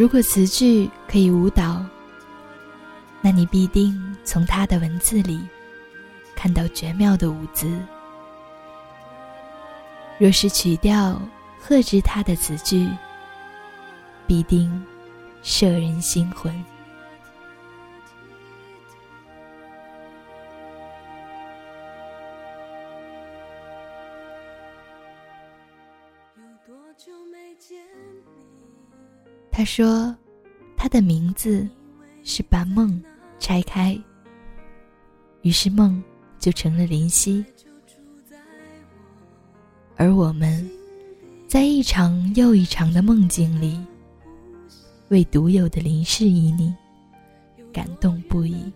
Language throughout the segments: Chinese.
如果词句可以舞蹈，那你必定从他的文字里看到绝妙的舞姿。若是曲调呵之他的词句，必定摄人心魂。他说：“他的名字是把梦拆开，于是梦就成了林夕。而我们，在一场又一场的梦境里，为独有的林氏旖旎感动不已。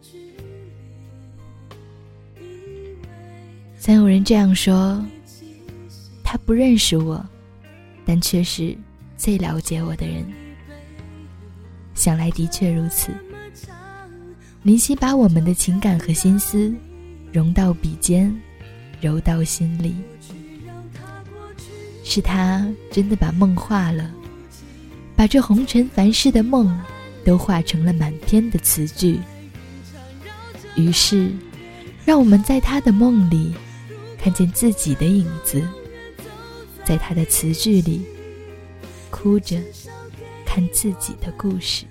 曾有人这样说：他不认识我，但却是最了解我的人。”想来的确如此。林夕把我们的情感和心思融到笔尖，揉到心里。是他真的把梦化了，把这红尘凡事的梦都化成了满篇的词句。于是，让我们在他的梦里看见自己的影子，在他的词句里哭着。看自己的故事。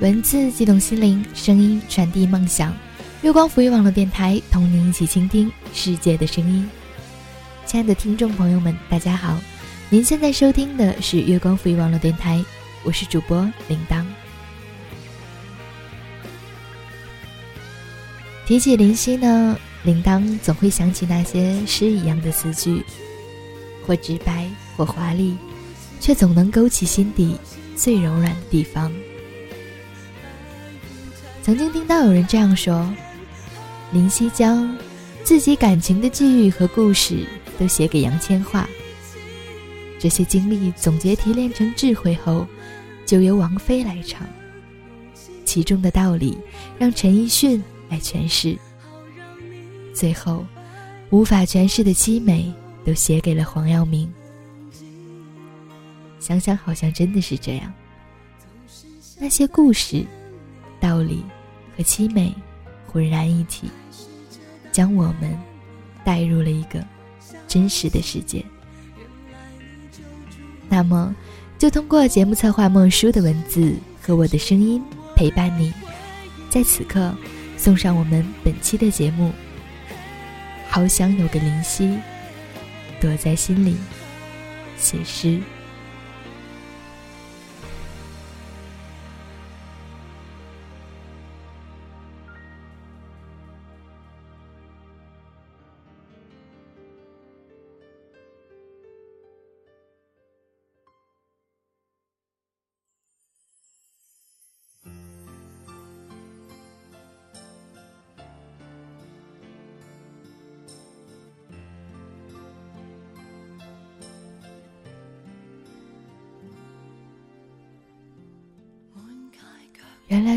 文字激动心灵，声音传递梦想。月光浮语网络电台，同您一起倾听世界的声音。亲爱的听众朋友们，大家好！您现在收听的是月光浮语网络电台，我是主播铃铛。提起林夕呢，铃铛总会想起那些诗一样的词句，或直白，或华丽，却总能勾起心底最柔软的地方。曾经听到有人这样说：林夕将自己感情的际遇和故事都写给杨千嬅，这些经历总结提炼成智慧后，就由王菲来唱。其中的道理，让陈奕迅。来诠释，最后无法诠释的凄美都写给了黄耀明。想想好像真的是这样，那些故事、道理和凄美浑然一体，将我们带入了一个真实的世界。那么，就通过节目策划莫书的文字和我的声音陪伴你，在此刻。送上我们本期的节目。好想有个灵犀，躲在心里写诗。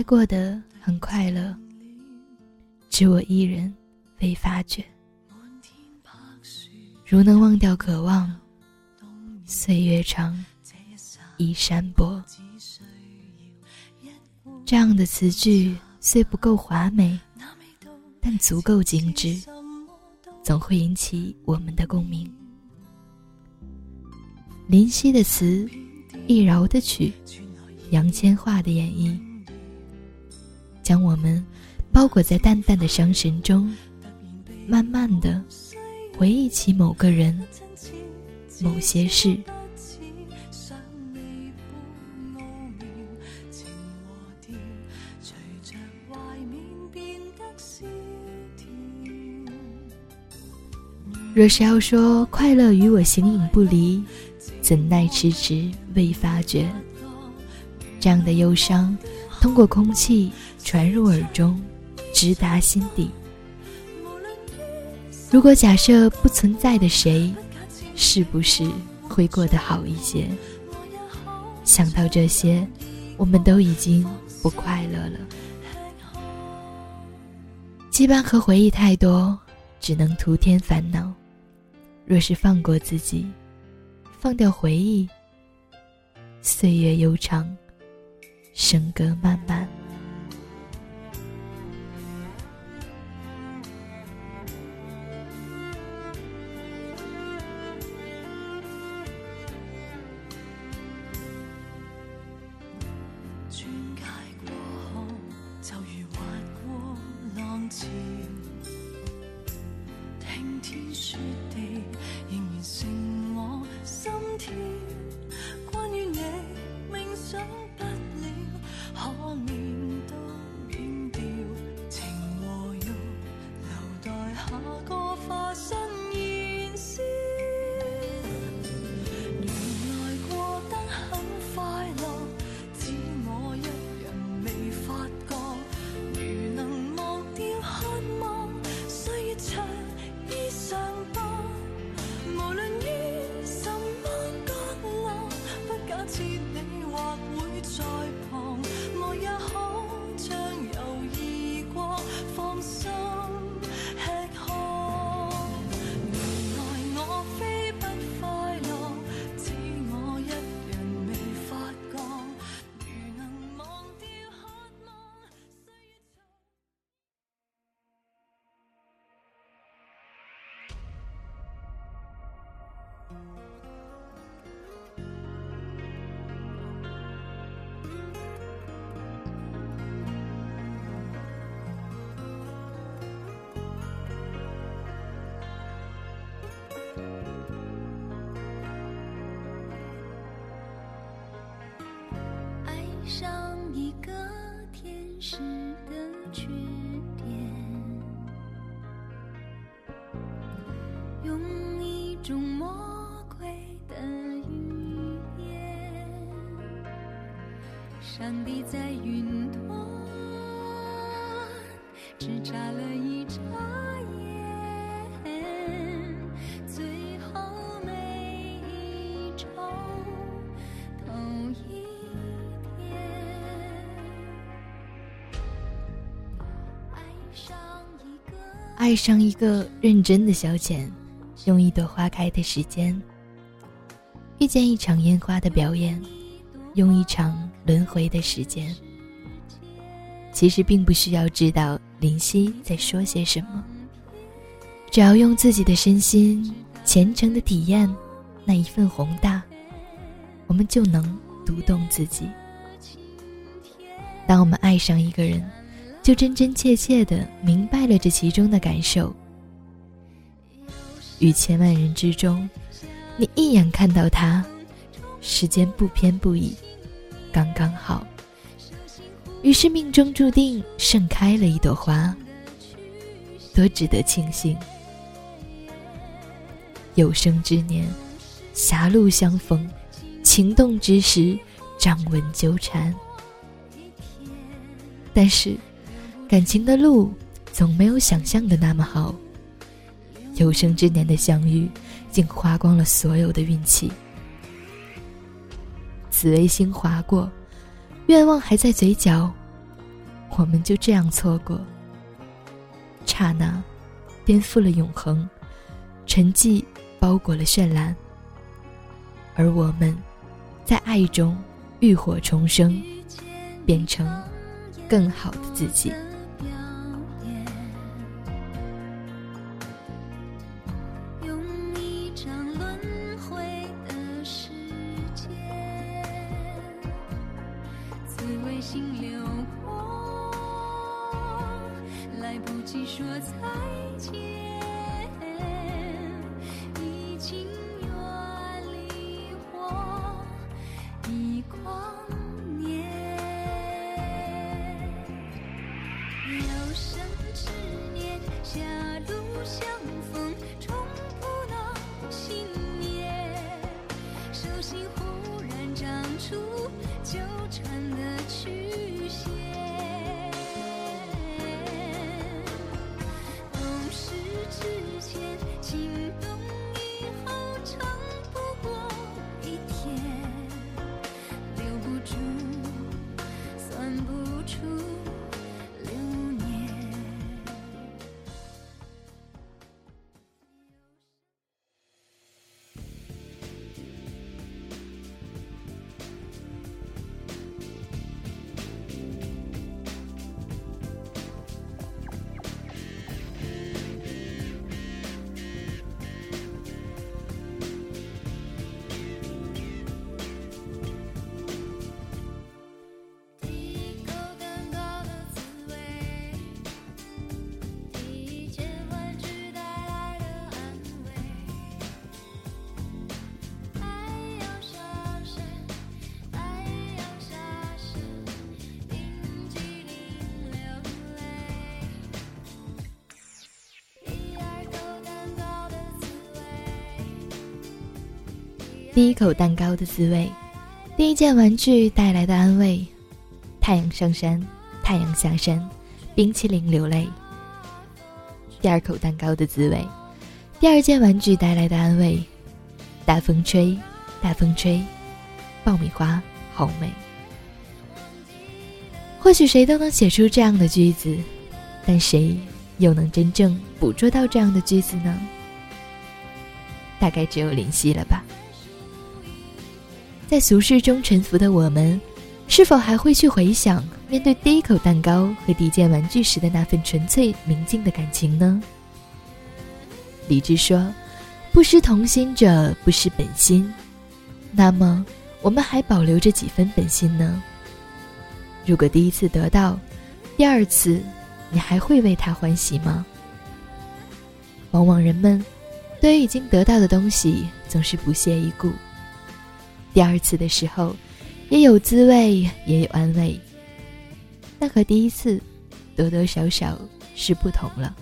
过得很快乐，只我一人未发觉。如能忘掉渴望，岁月长，已山薄。这样的词句虽不够华美，但足够精致，总会引起我们的共鸣。林夕的词，易饶的曲，杨千嬅的演绎。将我们包裹在淡淡的伤神中，慢慢的回忆起某个人、某些事。若是要说快乐与我形影不离，怎奈迟迟未发觉。这样的忧伤，通过空气。传入耳中，直达心底。如果假设不存在的谁，是不是会过得好一些？想到这些，我们都已经不快乐了。羁绊和回忆太多，只能徒添烦恼。若是放过自己，放掉回忆，岁月悠长，笙歌漫漫。上帝在云端只眨了一眨眼，最后每一周同一天。爱上一个认真的消遣，用一朵花开的时间，遇见一场烟花的表演，用一场轮回的时间。其实并不需要知道林夕在说些什么，只要用自己的身心虔诚的体验那一份宏大，我们就能读懂自己。当我们爱上一个人。就真真切切的明白了这其中的感受。与千万人之中，你一眼看到他，时间不偏不倚，刚刚好。于是命中注定盛开了一朵花，多值得庆幸。有生之年，狭路相逢，情动之时，掌纹纠缠。但是。感情的路总没有想象的那么好。有生之年的相遇，竟花光了所有的运气。紫微星划过，愿望还在嘴角，我们就这样错过。刹那，颠覆了永恒，沉寂包裹了绚烂。而我们，在爱中浴火重生，变成更好的自己。想第一口蛋糕的滋味，第一件玩具带来的安慰，太阳上山，太阳下山，冰淇淋流泪。第二口蛋糕的滋味，第二件玩具带来的安慰，大风吹，大风吹，爆米花好美。或许谁都能写出这样的句子，但谁又能真正捕捉到这样的句子呢？大概只有林夕了吧。在俗世中沉浮的我们，是否还会去回想面对第一口蛋糕和第一件玩具时的那份纯粹明净的感情呢？李智说：“不失童心者，不失本心。”那么，我们还保留着几分本心呢？如果第一次得到，第二次，你还会为他欢喜吗？往往人们对于已经得到的东西总是不屑一顾。第二次的时候，也有滋味，也有安慰，但和第一次多多少少是不同了。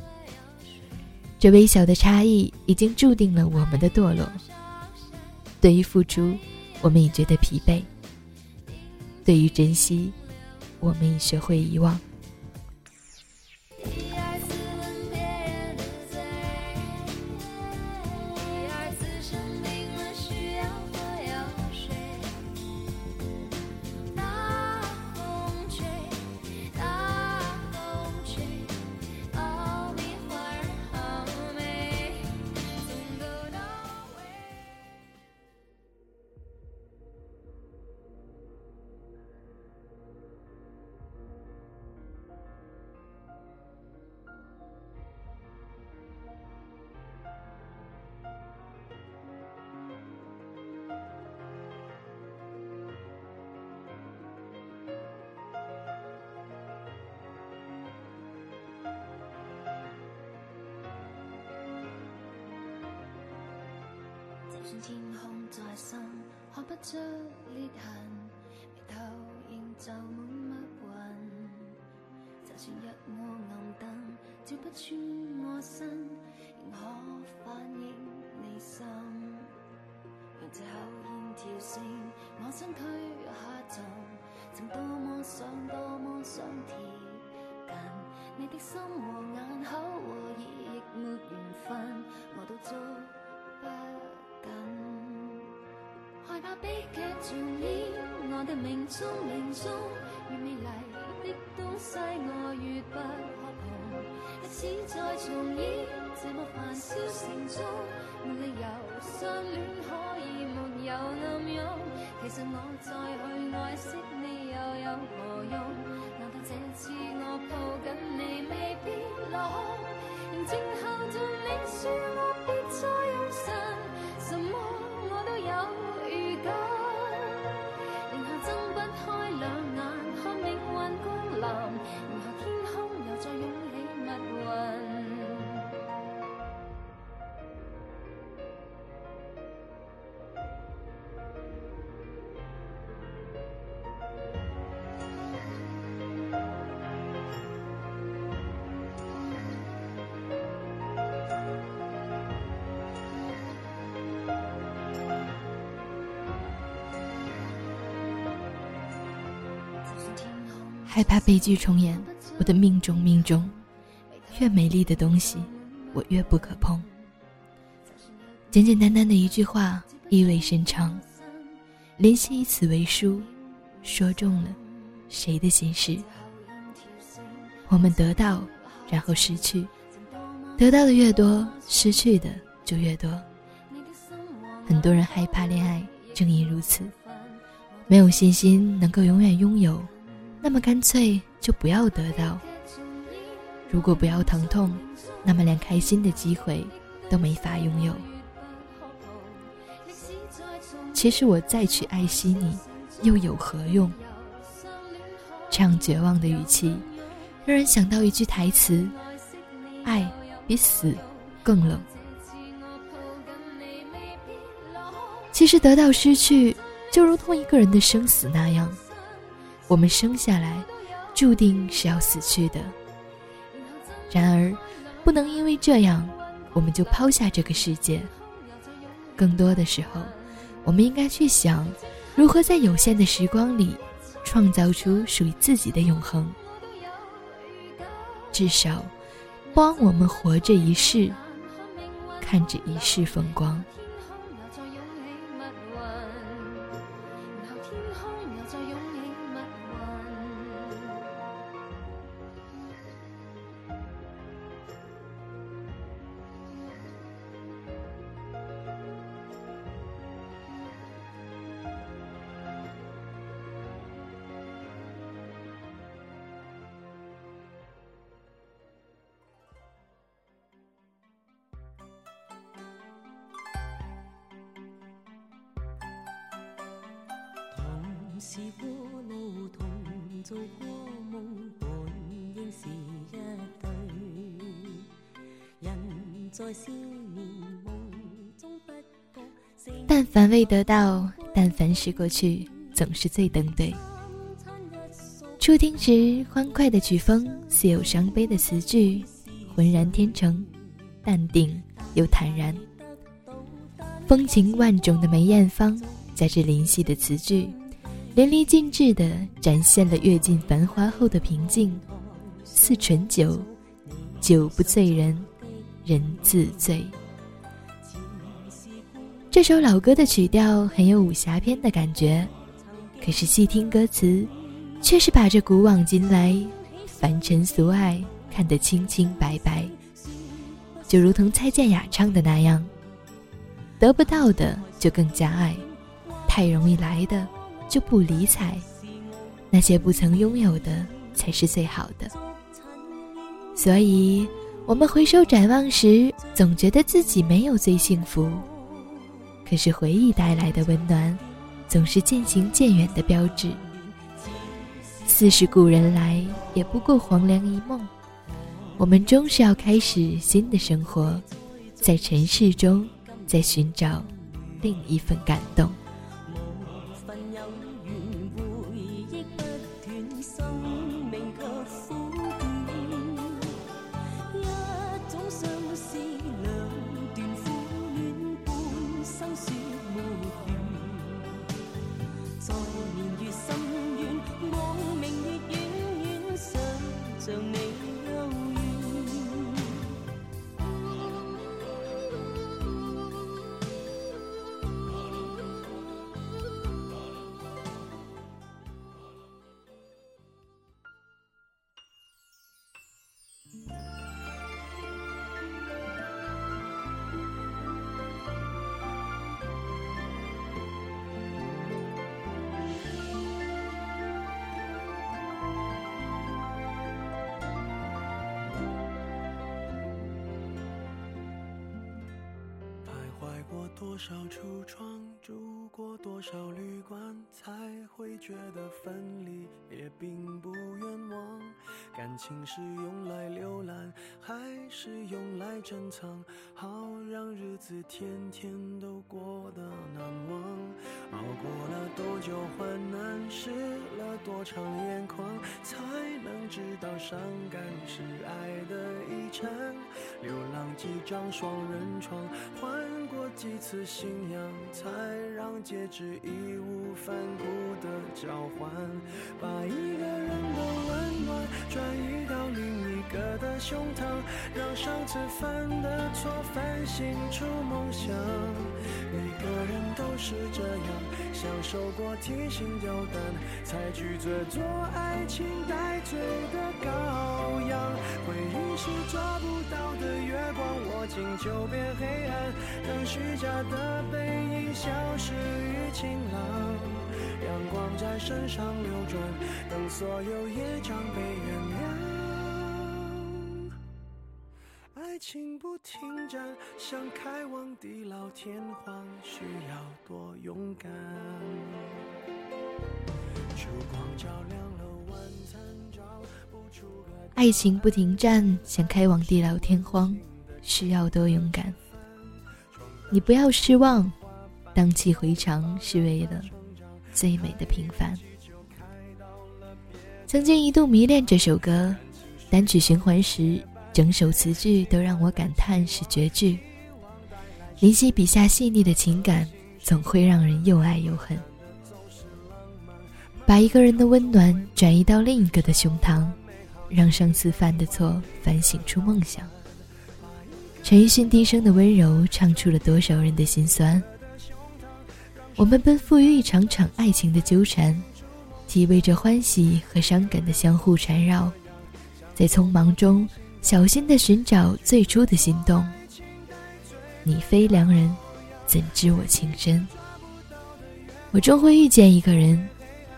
这微小的差异已经注定了我们的堕落。对于付出，我们已觉得疲惫；对于珍惜，我们已学会遗忘。天空再深，看不出裂痕，眉头仍皱满密云。就算一窝暗灯，照不穿我身，仍可反映你心。让这口烟跳升，我身躯下沉，曾多么想，多么想贴近你的心和眼口和耳，亦没缘分，我都捉悲剧重演，我的命中？命中，越美丽的东西我越不可碰。一次再重演，这么繁嚣城中，没理由相恋可以没有暗涌。其实我再去爱惜你又有何用？难道这次我抱紧你未必落空？仍静候着你说我别再用神。什么我都有然后睁不开两眼看命运光临，然后天空又再涌起密云。害怕悲剧重演，我的命中命中，越美丽的东西，我越不可碰。简简单单的一句话，意味深长。林夕以此为书，说中了谁的心事？我们得到，然后失去，得到的越多，失去的就越多。很多人害怕恋爱，正因如此，没有信心能够永远拥有。那么干脆就不要得到。如果不要疼痛，那么连开心的机会都没法拥有。其实我再去爱惜你，又有何用？这样绝望的语气，让人想到一句台词：“爱比死更冷。”其实得到失去，就如同一个人的生死那样。我们生下来，注定是要死去的。然而，不能因为这样，我们就抛下这个世界。更多的时候，我们应该去想，如何在有限的时光里，创造出属于自己的永恒。至少，帮我们活着一世，看着一世风光。得到，但凡是过去，总是最登对。初听时，欢快的曲风，似有伤悲的词句，浑然天成，淡定又坦然。风情万种的梅艳芳，在这灵犀的词句。淋漓尽致地展现了阅尽繁华后的平静，似醇酒，酒不醉人，人自醉。这首老歌的曲调很有武侠片的感觉，可是细听歌词，却是把这古往今来、凡尘俗爱看得清清白白。就如同蔡健雅唱的那样：“得不到的就更加爱，太容易来的。”就不理睬，那些不曾拥有的才是最好的。所以，我们回首展望时，总觉得自己没有最幸福。可是，回忆带来的温暖，总是渐行渐远的标志。似是故人来，也不过黄粱一梦。我们终是要开始新的生活，在尘世中，在寻找另一份感动。多少橱窗，住过多少旅馆，才会觉得分离也并不冤枉。感情是用来浏览，还是用来珍藏？好让日子天天都过得难忘。熬过了多久患难，湿了多长眼眶，才能知道伤感是爱的遗产。流浪几张双人床，换过几次信仰，才让戒指义无反顾的交换。把一个人的温暖转移到另一个的胸膛，让上次犯的错反省出梦想。每个人都是这样，享受过提心吊胆，才拒绝做爱情带罪的羔羊。回忆是抓不到的月光，握紧就变黑暗，让虚假的背影消失于晴朗。阳光在身上流转，等所有业障被原谅。爱情不停站，想开往地老天荒，需要多勇敢。烛光照亮了晚餐，照不出个。爱情不停站，想开往地老天荒，需要多勇敢。你不要失望，荡气回肠是为了最美的平凡。曾经一度迷恋这首歌，单曲循环时。整首词句都让我感叹是绝句。林夕笔下细腻的情感，总会让人又爱又恨。把一个人的温暖转移到另一个的胸膛，让上次犯的错反省出梦想。陈奕迅低声的温柔，唱出了多少人的心酸。我们奔赴于一场场爱情的纠缠，体味着欢喜和伤感的相互缠绕，在匆忙中小心的寻找最初的心动。你非良人，怎知我情深？我终会遇见一个人，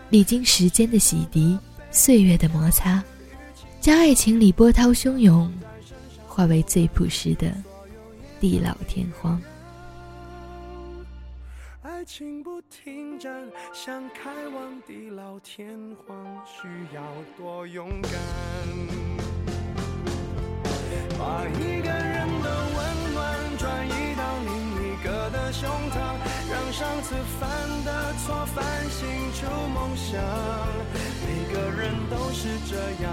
历经时间的洗涤，岁月的摩擦，将爱情里波涛汹涌，化为最朴实的地老天荒。爱情不停站，想开往地老天荒，需要多勇敢。把一个人的温暖转移到另一个的胸膛，让上次犯的错反省出梦想。每个人都是这样，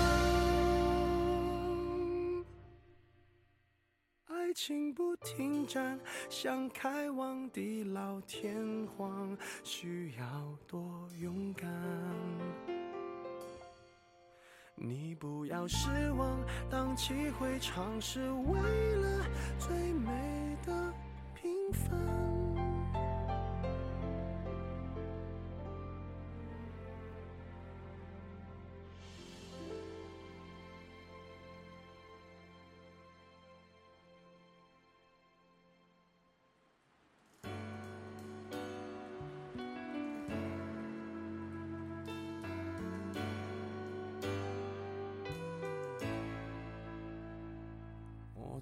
爱情不停站，想开往地老天荒，需要多勇敢。你不要失望，荡气回肠是为了最美的平凡。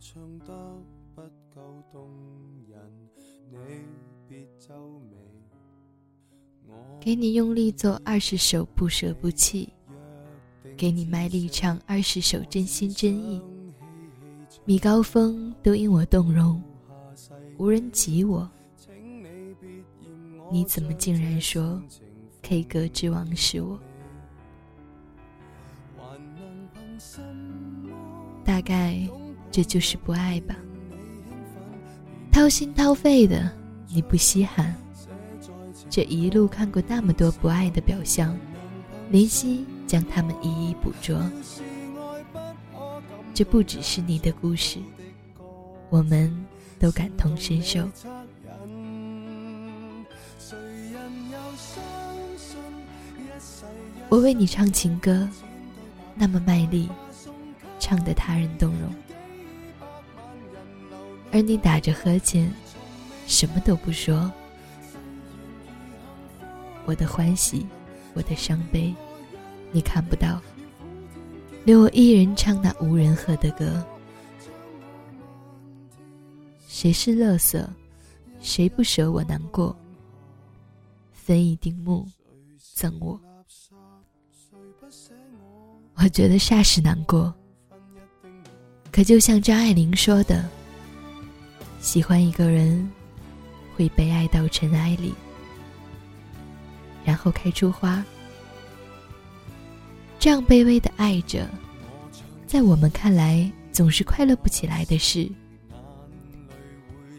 唱得不夠動人，你別皺眉。给你用力做二十首不舍不弃，给你卖力唱二十首真心真意。米高峰都因我动容，无人及我。你怎么竟然说 K 歌之王是我？大概这就是不爱吧。掏心掏肺的，你不稀罕。这一路看过那么多不爱的表象，林夕将它们一一捕捉。这不只是你的故事，我们都感同身受。我为你唱情歌，那么卖力，唱得他人动容，而你打着呵欠，什么都不说。我的欢喜，我的伤悲，你看不到，留我一人唱那无人和的歌。谁是乐色？谁不舍我难过？分一丁目，赠我。我觉得霎时难过，可就像张爱玲说的：“喜欢一个人，会被爱到尘埃里。”然后开出花，这样卑微的爱着，在我们看来总是快乐不起来的事。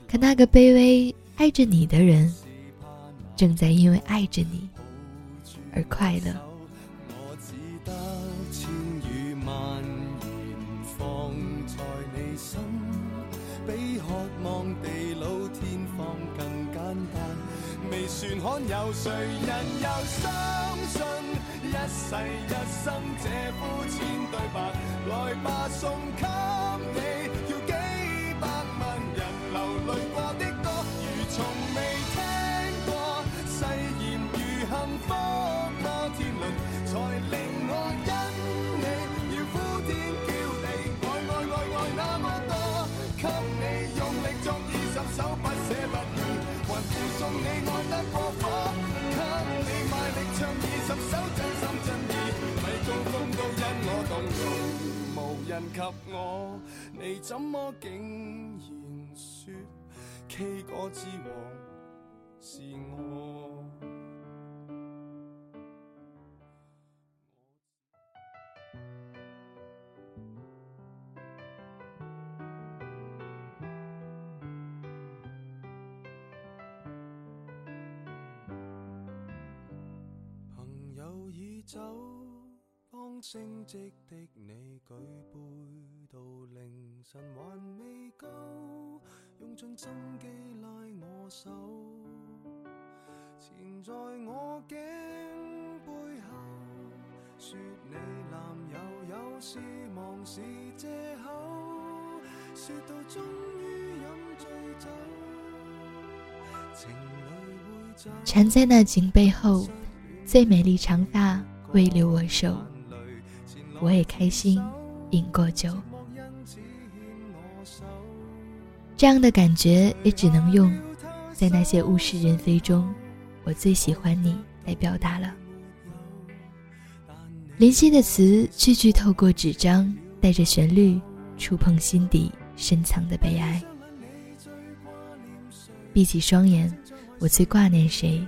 可那个卑微爱着你的人，正在因为爱着你而快乐。未算罕有，誰人又相信一世一生这肤浅对白？来吧，送给你，人及我，你怎么竟然说 K 歌之王是我？缠在那頸背后，最美丽長髮未留我手，我也開心飲過酒。這樣的感覺也只能用在那些物是人非中，我最喜歡你來表達了。林夕的詞句句透過紙張，帶着旋律觸碰心底深藏的悲哀。闭起双眼，我最挂念谁？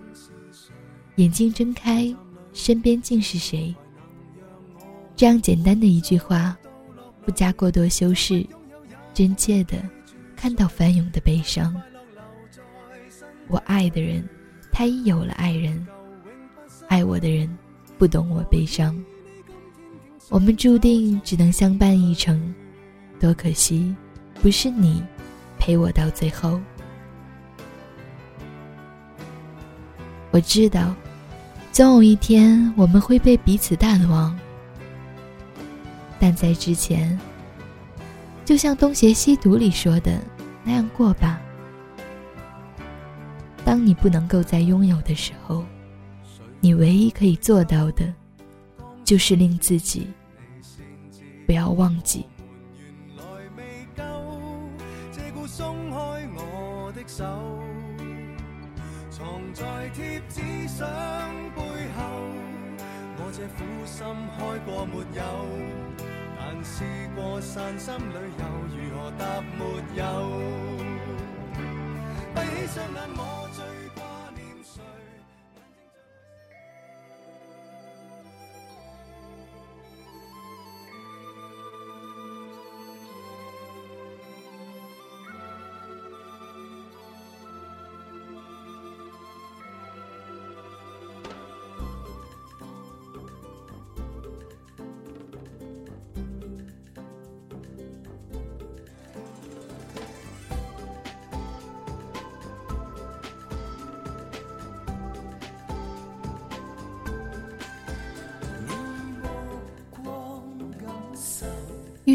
眼睛睁开，身边竟是谁？这样简单的一句话，不加过多修饰，真切的看到翻涌的悲伤。我爱的人，他已有了爱人，爱我的人不懂我悲伤。我们注定只能相伴一程，多可惜，不是你陪我到最后。我知道，总有一天我们会被彼此淡忘，但在之前，就像《东邪西毒》里说的那样过吧。当你不能够再拥有的时候，你唯一可以做到的，就是令自己不要忘记。的手，藏在贴纸相背后。我这苦心开过没有？但试过散心旅游，如何答没有？闭起双眼，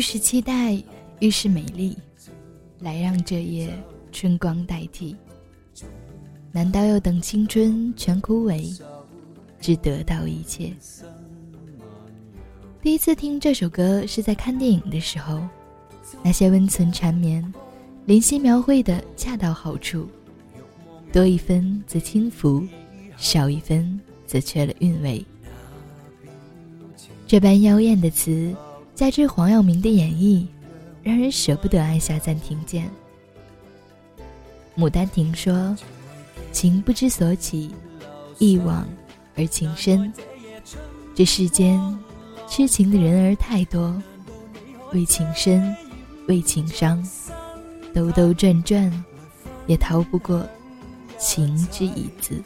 是期待，愈是美丽，来让这夜春光代替。难道要等青春全枯萎，只得到一切？第一次听这首歌是在看电影的时候，那些温存缠绵，林夕描绘的恰到好处，多一分则轻浮，少一分则缺了韵味。这般妖艳的词。加之黄耀明的演绎，让人舍不得按下暂停键。牡丹亭说：“情不知所起，一往而情深。这世间痴情的人儿太多，为情深，为情伤，兜兜转转，也逃不过情之一字。”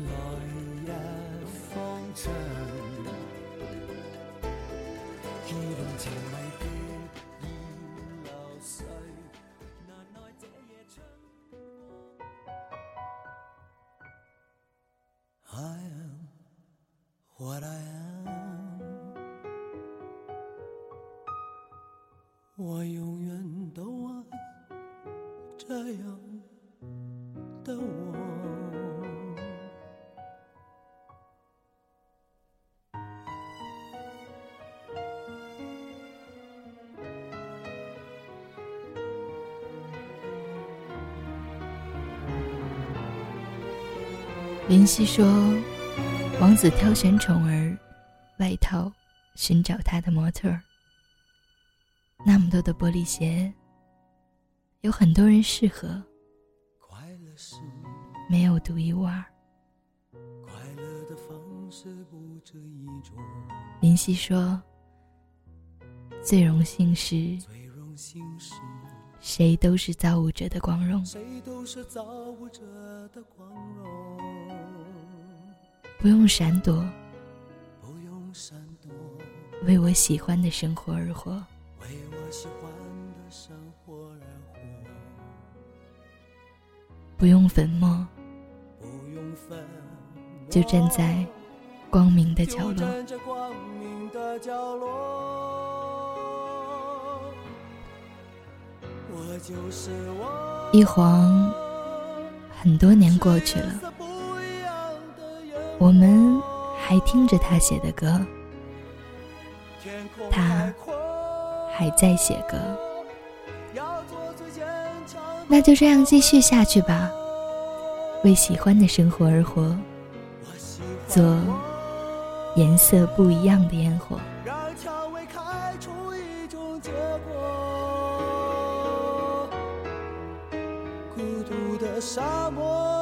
来日方长，戏弄情迷的已流水，难耐这夜春光。林夕说：“王子挑选宠儿，外套寻找他的模特儿。那么多的玻璃鞋，有很多人适合，快樂是沒有独一无二。快樂的方式不止一種，林夕说：“最荣幸是，最榮幸是誰都是造物者的光荣。”谁都是造物者的光榮。不用闪躲，不用閃躲，為我喜欢的生活而活。為我喜歡的生活而活。不用粉末，不用粉墨，就站在光明的角就落。站在光明的角落。我就是我，一晃，很多年过去了，我们还听着他写的歌。他还在写歌。那就这样继续下去吧。为喜欢的生活而活。做颜色不一样的烟火。孤独的沙漠。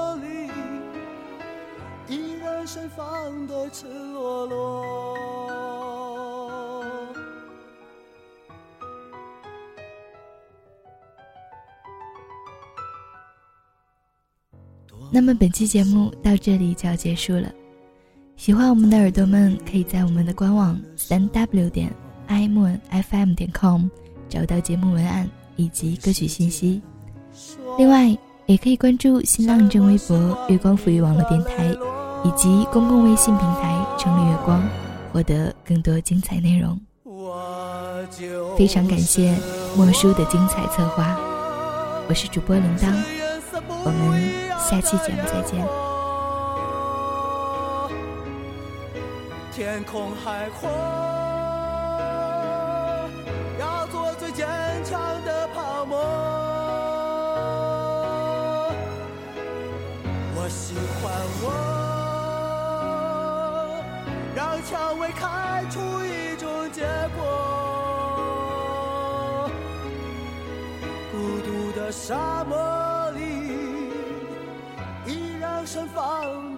依然盛放的赤裸裸。那么本期节目到这里就要结束了。喜欢我们的耳朵们，可以在我们的官网三 w 点 i m o n f m 点 com 找到节目文案以及歌曲信息。另外，也可以关注新浪正微博“月光撫育网络电台”以及公共微信平台“城里月光”，获得更多精彩内容。非常感谢莫叔的精彩策划。我是主播铃铛，我们下期节目再见。天空海阔，要做最坚强的泡沫。我喜欢我，蔷薇开出一种结果。孤独的沙漠里，依然盛放。